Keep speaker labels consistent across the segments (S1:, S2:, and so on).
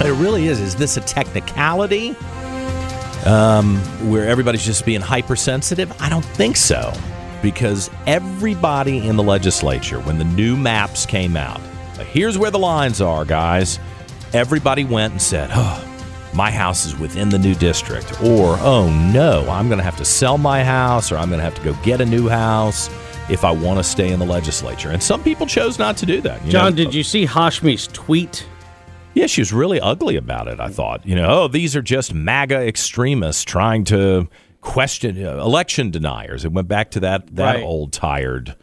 S1: It really is. Is this a technicality um, where everybody's just being hypersensitive? I don't think so. Because everybody in the legislature, when the new maps came out, here's where the lines are, guys. Everybody went and said, oh, my house is within the new district. Or, oh no, I'm going to have to sell my house or I'm going to have to go get a new house if I want to stay in the legislature. And some people chose not to do that.
S2: John, know? did you see Hashmi's tweet?
S1: Yeah, she was really ugly about it. I thought, you know, oh, these are just MAGA extremists trying to question uh, election deniers. It went back to that that right. old tired.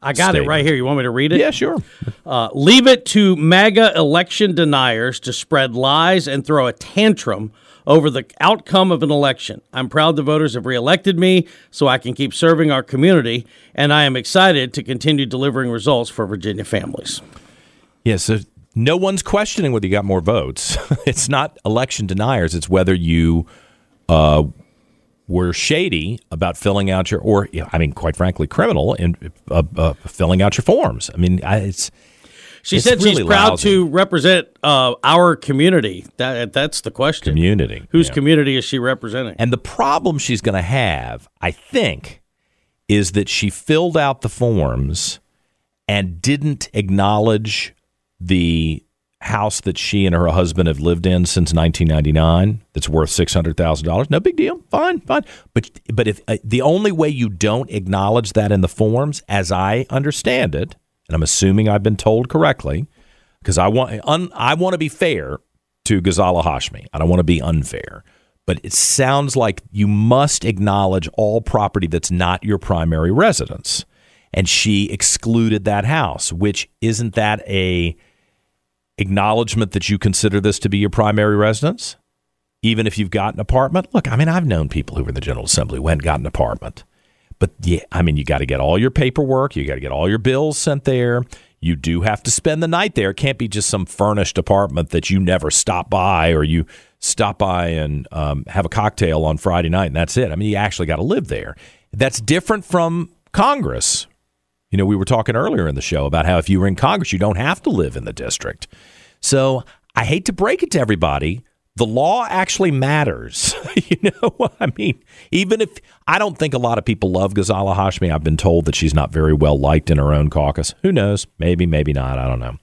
S2: I got statement. it right here. You want me to read it?
S1: Yeah, sure.
S2: Uh, leave it to MAGA election deniers to spread lies and throw a tantrum over the outcome of an election. I'm proud the voters have reelected me so I can keep serving our community, and I am excited to continue delivering results for Virginia families.
S1: Yes, yeah, so no one's questioning whether you got more votes. it's not election deniers. It's whether you uh, were shady about filling out your, or I mean, quite frankly, criminal in uh, uh, filling out your forms. I mean, it's.
S2: She said really she's proud lousy. to represent uh, our community. That that's the question.
S1: Community.
S2: Whose yeah. community is she representing?
S1: And the problem she's going to have, I think, is that she filled out the forms and didn't acknowledge the house that she and her husband have lived in since 1999 that's worth $600,000 no big deal. Fine fine. But but if uh, the only way you don't acknowledge that in the forms as I understand it and I'm assuming I've been told correctly because I want un, I want to be fair to Ghazala Hashmi. I don't want to be unfair. But it sounds like you must acknowledge all property that's not your primary residence and she excluded that house which isn't that a acknowledgement that you consider this to be your primary residence, even if you've got an apartment. Look, I mean, I've known people who were in the General Assembly hadn't got an apartment. But yeah, I mean, you got to get all your paperwork, you got to get all your bills sent there. You do have to spend the night there. It can't be just some furnished apartment that you never stop by or you stop by and um, have a cocktail on Friday night and that's it. I mean, you actually got to live there. That's different from Congress, you know, we were talking earlier in the show about how if you were in Congress, you don't have to live in the district. So I hate to break it to everybody. The law actually matters. you know, I mean, even if I don't think a lot of people love Ghazala Hashmi, I've been told that she's not very well liked in her own caucus. Who knows? Maybe, maybe not. I don't know.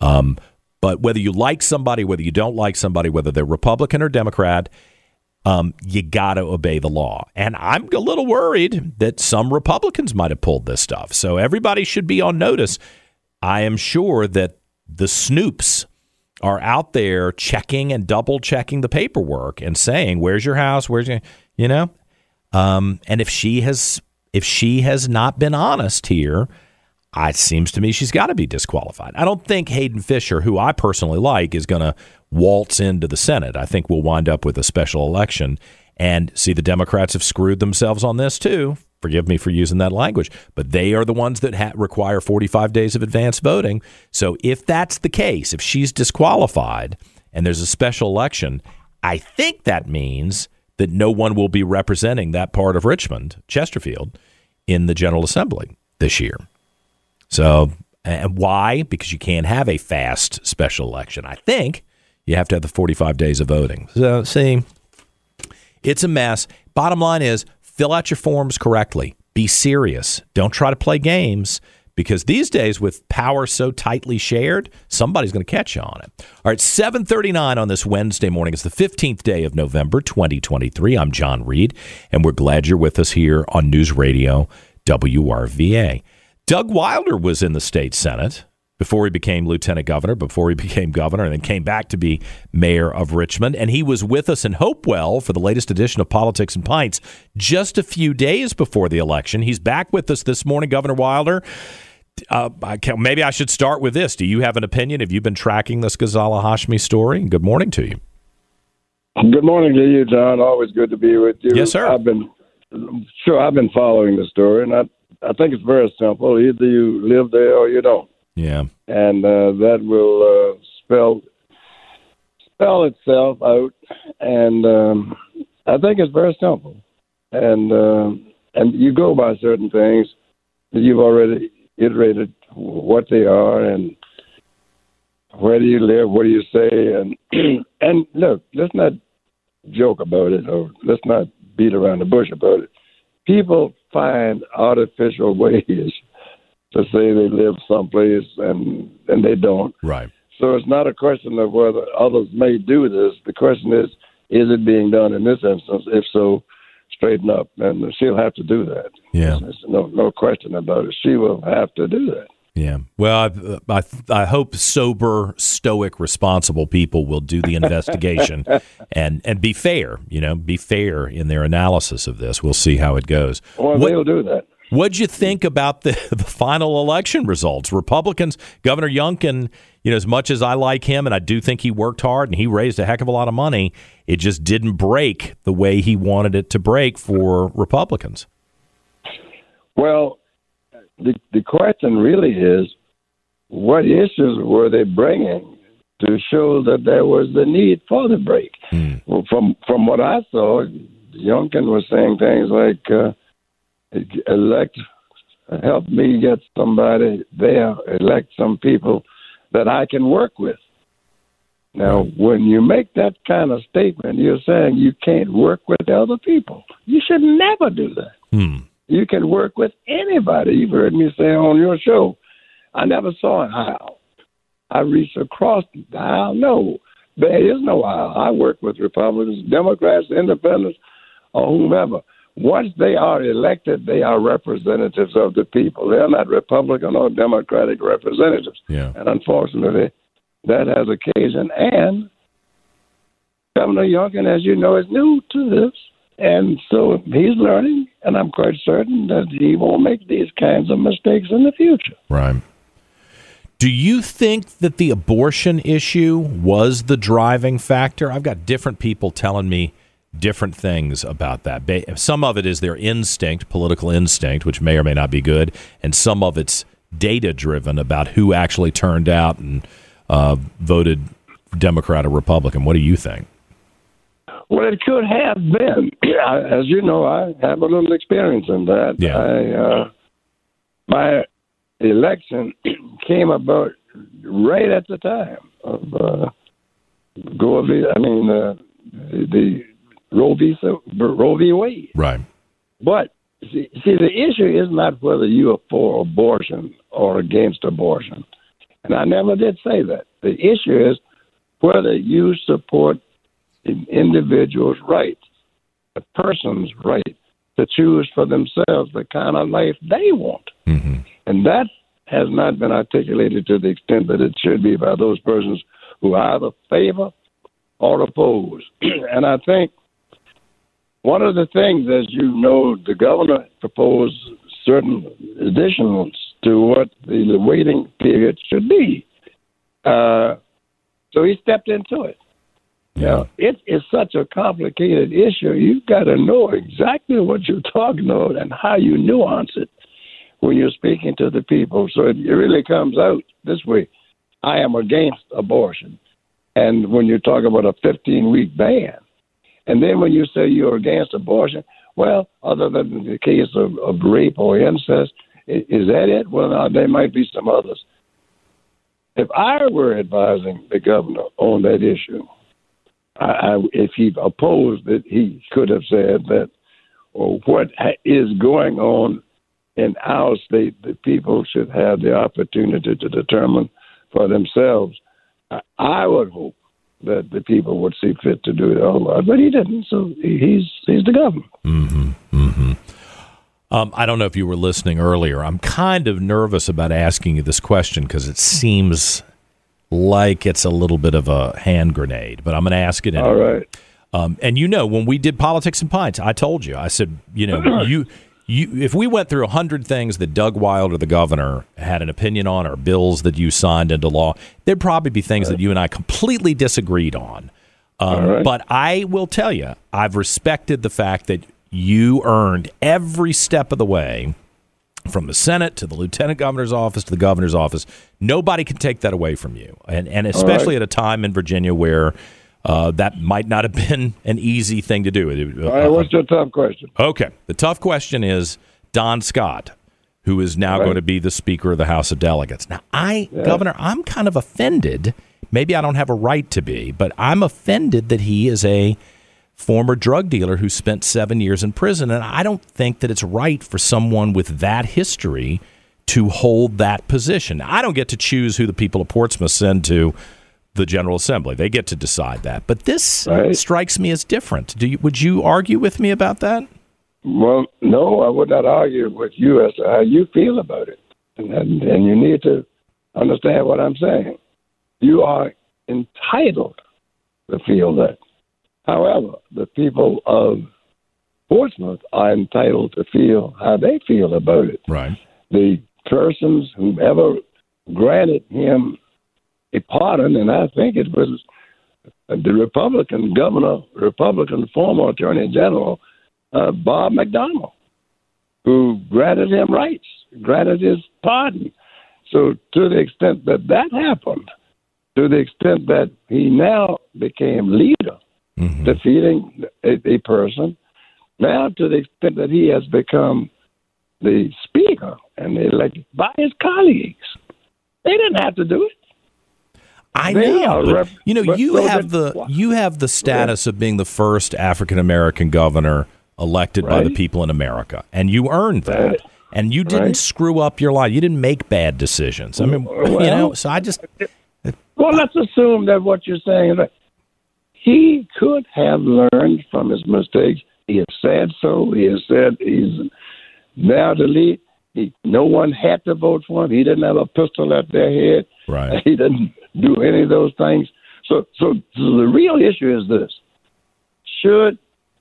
S1: Um, but whether you like somebody, whether you don't like somebody, whether they're Republican or Democrat, um, you got to obey the law. And I'm a little worried that some Republicans might have pulled this stuff. So everybody should be on notice. I am sure that the snoops are out there checking and double checking the paperwork and saying, "Where's your house? Where's your," you know. Um, and if she has, if she has not been honest here, it seems to me she's got to be disqualified. I don't think Hayden Fisher, who I personally like, is going to waltz into the Senate. I think we'll wind up with a special election. And see, the Democrats have screwed themselves on this too. Forgive me for using that language, but they are the ones that ha- require 45 days of advance voting. So if that's the case, if she's disqualified and there's a special election, I think that means that no one will be representing that part of Richmond, Chesterfield, in the General Assembly this year. So, and why? Because you can't have a fast special election. I think you have to have the 45 days of voting. So, see, it's a mess. Bottom line is fill out your forms correctly. Be serious. Don't try to play games because these days with power so tightly shared, somebody's going to catch you on it. All right, 7:39 on this Wednesday morning. It's the 15th day of November 2023. I'm John Reed and we're glad you're with us here on News Radio WRVA. Doug Wilder was in the state senate before he became lieutenant governor, before he became governor, and then came back to be mayor of Richmond. And he was with us in Hopewell for the latest edition of Politics and Pints just a few days before the election. He's back with us this morning, Governor Wilder. Uh, I maybe I should start with this. Do you have an opinion? Have you been tracking this Ghazala Hashmi story? Good morning to you.
S3: Good morning to you, John. Always good to be with you.
S1: Yes, sir.
S3: I've been sure I've been following the story, and I I think it's very simple. Either you live there or you don't.
S1: Yeah.
S3: And uh, that will uh, spell spell itself out, and um, I think it's very simple. And uh, and you go by certain things that you've already iterated what they are and where do you live, what do you say, and and look, let's not joke about it, or let's not beat around the bush about it. People find artificial ways to say they live someplace and and they don't.
S1: Right.
S3: So it's not a question of whether others may do this. The question is, is it being done in this instance? If so, straighten up, and she'll have to do that.
S1: Yeah.
S3: There's no no question about it. She will have to do that.
S1: Yeah. Well, I, I, I hope sober, stoic, responsible people will do the investigation and, and be fair, you know, be fair in their analysis of this. We'll see how it goes.
S3: Well,
S1: What-
S3: they'll do that.
S1: What'd you think about the, the final election results? Republicans, Governor Youngkin, you know, as much as I like him and I do think he worked hard and he raised a heck of a lot of money, it just didn't break the way he wanted it to break for Republicans.
S3: Well, the the question really is, what issues were they bringing to show that there was the need for the break? Well, from from what I saw, Youngkin was saying things like, uh, "Elect, help me get somebody there, elect some people that I can work with." Now, when you make that kind of statement, you're saying you can't work with other people. You should never do that.
S1: Hmm.
S3: You can work with anybody. You've heard me say on your show, I never saw an aisle. I reached across the aisle. No, there is no aisle. I work with Republicans, Democrats, Independents, or whomever. Once they are elected, they are representatives of the people. They're not Republican or Democratic representatives.
S1: Yeah.
S3: And unfortunately, that has occasion. And Governor Youngkin, as you know, is new to this. And so he's learning, and I'm quite certain that he won't make these kinds of mistakes in the future.
S1: Right. Do you think that the abortion issue was the driving factor? I've got different people telling me different things about that. Some of it is their instinct, political instinct, which may or may not be good, and some of it's data driven about who actually turned out and uh, voted Democrat or Republican. What do you think?
S3: Well, it could have been. As you know, I have a little experience in that.
S1: Yeah.
S3: I, uh, my election came about right at the time of uh, Gore v. I mean, uh, the Roe v. Roe v. Wade.
S1: Right.
S3: But see, see, the issue is not whether you are for abortion or against abortion, and I never did say that. The issue is whether you support an individual's right, a person's right to choose for themselves the kind of life they want,
S1: hmm
S3: and that has not been articulated to the extent that it should be by those persons who either favor or oppose. and I think one of the things, as you know, the governor proposed certain additions to what the waiting period should be. Uh, so he stepped into it. Now, it is such a complicated issue. You've got to know exactly what you're talking about and how you nuance it when you're speaking to the people. So it, really comes out this way. I am against abortion. And when you talk about a 15 week ban, and then when you say you're against abortion, well, other than the case of, of rape or incest, is that it? Well, no, there might be some others. If I were advising the governor on that issue, I, I, if he opposed it, he could have said that, well, what ha- is going on in our state, the people should have the opportunity to determine for themselves. I, would hope that the people would see fit to do it otherwise, but he didn't. So he's he's the governor.
S1: Um, I don't know if you were listening earlier. I'm kind of nervous about asking you this question because it seems like it's a little bit of a hand grenade, but I'm going to ask it anyway.
S3: All right.
S1: Um, and you know, when we did politics and pints, I told you, I said, you know, you, you, if we went through a hundred things that Doug Wilder, the governor, had an opinion on, or bills that you signed into law, there'd probably be things that you and I completely disagreed on. Um,
S3: right.
S1: But I will tell you, I've respected the fact that you earned every step of the way from the Senate to the lieutenant governor's office to the governor's office. Nobody can take that away from you, and and especially at a time in Virginia where uh, that might not have been an easy thing to do. It-
S3: All right. What's your tough question?
S1: Okay, the tough question is Don Scott, who is now
S3: Right.
S1: going to be the Speaker of the House of Delegates. Now, I, Governor, I'm kind of offended Maybe I don't have a right to be, but I'm offended that he is a former drug dealer who spent seven years in prison. And I don't think that it's right for someone with that history to hold that position. I don't get to choose who the people of Portsmouth send to the General Assembly. They get to decide that. But this right. strikes me as different. Do you, would you argue with me about that?
S3: Well, no, I would not argue with you as to how you feel about it. And, and you need to understand what I'm saying. You are entitled to feel that. However, the people of Portsmouth are entitled to feel how they feel about it.
S1: Right.
S3: The persons who ever granted him a pardon, and I think it was the Republican governor, Republican former Attorney General, uh, Bob McDonnell, who granted him rights, granted his pardon. So, to the extent that that happened, to the extent that he now became leader, mm-hmm. defeating a, a person, now to the extent that he has become the speaker and elected by his colleagues, they didn't have to do it.
S1: I know. Rep- you know, you have the you have the status of being the first African American governor elected right. by the people in America, and you earned that. Right. And you didn't right. screw up your life. You didn't make bad decisions. I mean, well, you know. So I just.
S3: Well, let's assume that what you're saying is that he could have learned from his mistakes. He has said so. He has said he's now the lead. He, no one had to vote for him. He didn't have a pistol at their head.
S1: Right.
S3: He didn't do any of those things. So, so, so the real issue is this: Should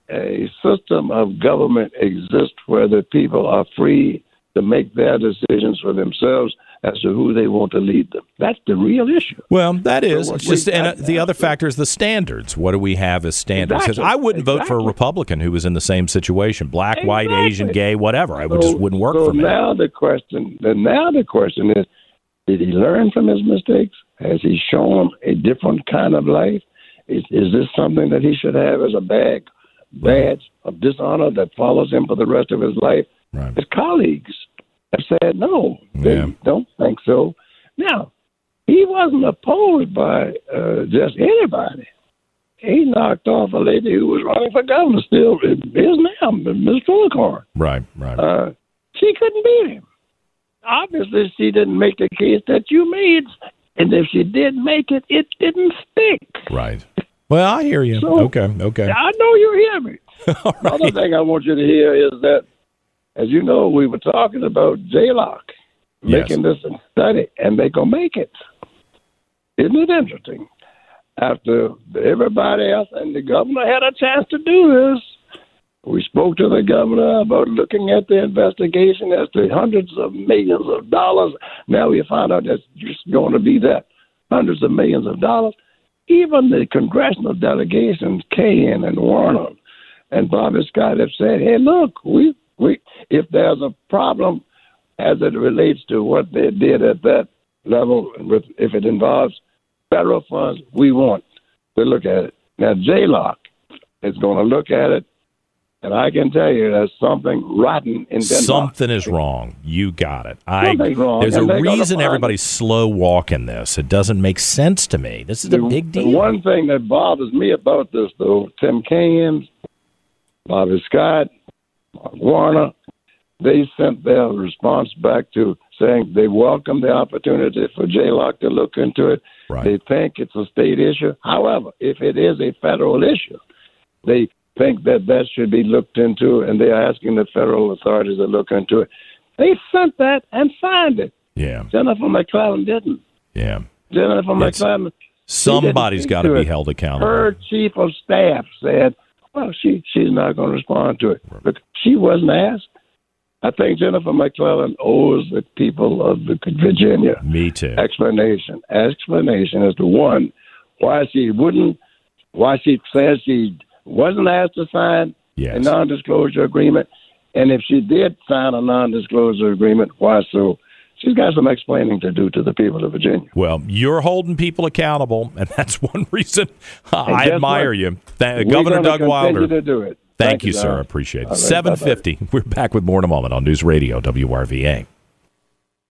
S3: a system of government exist where the people are free to make their decisions for themselves as to who they want to lead them. That's the real issue.
S1: Well, that is. So it's just and uh, the other factor is the standards. What do we have as standards? Because exactly. I wouldn't exactly. vote for a Republican who was in the same situation, black, exactly. white, Asian, gay, whatever. I would so, just wouldn't work
S3: so
S1: for me.
S3: now the question, now the question is, did he learn from his mistakes? Has he shown a different kind of life? Is, is this something that he should have as a bag, badge of dishonor that follows him for the rest of his life?
S1: Right.
S3: His colleagues have said no, they yeah. don't think so. Now, he wasn't opposed by uh, just anybody. He knocked off a lady who was running for governor still, is now Miss Filler-Corn.
S1: Right, right.
S3: Uh, she couldn't beat him. Obviously, she didn't make the case that you made, and if she did make it, it didn't stick.
S1: Right. Well, I hear you. So, okay, okay.
S3: I know you hear me. All right. Another thing I want you to hear is that as you know, we were talking about JLARC making yes. this study, and they're gonna make it. Isn't it interesting? After everybody else and the governor had a chance to do this, we spoke to the governor about looking at the investigation as to hundreds of millions of dollars. Now we find out that's just going to be that hundreds of millions of dollars. Even the congressional delegations, Kaine and Warner and Bobby Scott, have said, "Hey, look, we we if there's a problem as it relates to what they did at that level, with if it involves federal funds, we want to look at it. Now, JLARC is going to look at it, and I can tell you there's something rotten in Denmark.
S1: Something is wrong. You got it. I,
S3: wrong.
S1: There's a reason everybody's slow walking this. It doesn't make sense to me. This is a big deal.
S3: The one thing that bothers me about this, though, Tim Kaine, Bobby Scott, Warner, they sent their response back to saying they welcome the opportunity for JLARC to look into it.
S1: Right.
S3: They think it's a state issue. However, if it is a federal issue, they think that that should be looked into, and they're asking the federal authorities to look into it. They sent that and signed it.
S1: Yeah.
S3: Jennifer McClellan didn't.
S1: Yeah.
S3: Jennifer it's, McClellan.
S1: Somebody's got to be held accountable.
S3: Her chief of staff said well, she she's not going to respond to it. But she wasn't asked. I think Jennifer McClellan owes the people of the Virginia
S1: me too
S3: explanation explanation as to one why she wouldn't why she says she wasn't asked to sign
S1: yes.
S3: a non-disclosure agreement, and if she did sign a non-disclosure agreement, why so she's got some explaining to do to the people of Virginia.
S1: Well, you're holding people accountable, and that's one reason I admire
S3: what?
S1: you. Th- Governor Doug Wilder.
S3: To do it.
S1: Thank, Thank you, sir. I appreciate it. Right, 750. Bye-bye. We're back with more in a moment on News Radio WRVA.